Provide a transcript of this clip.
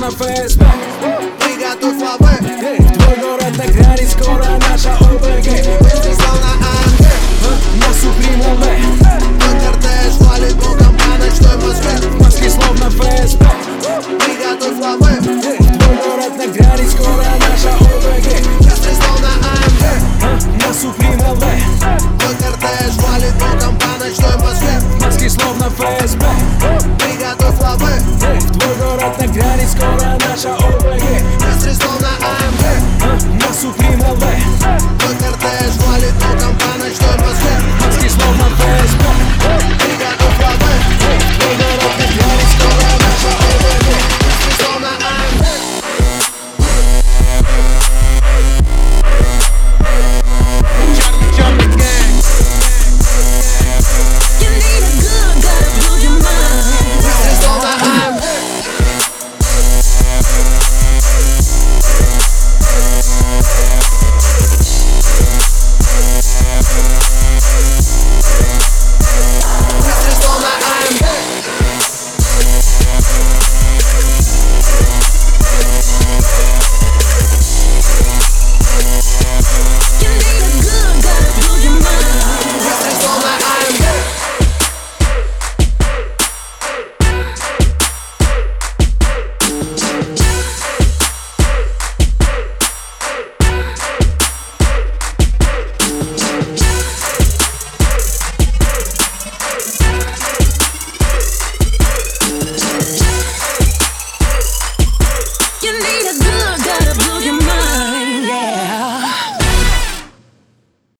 na FSB Briga to słabe Dwojgo redneck, Harry, skora OBG Yeah.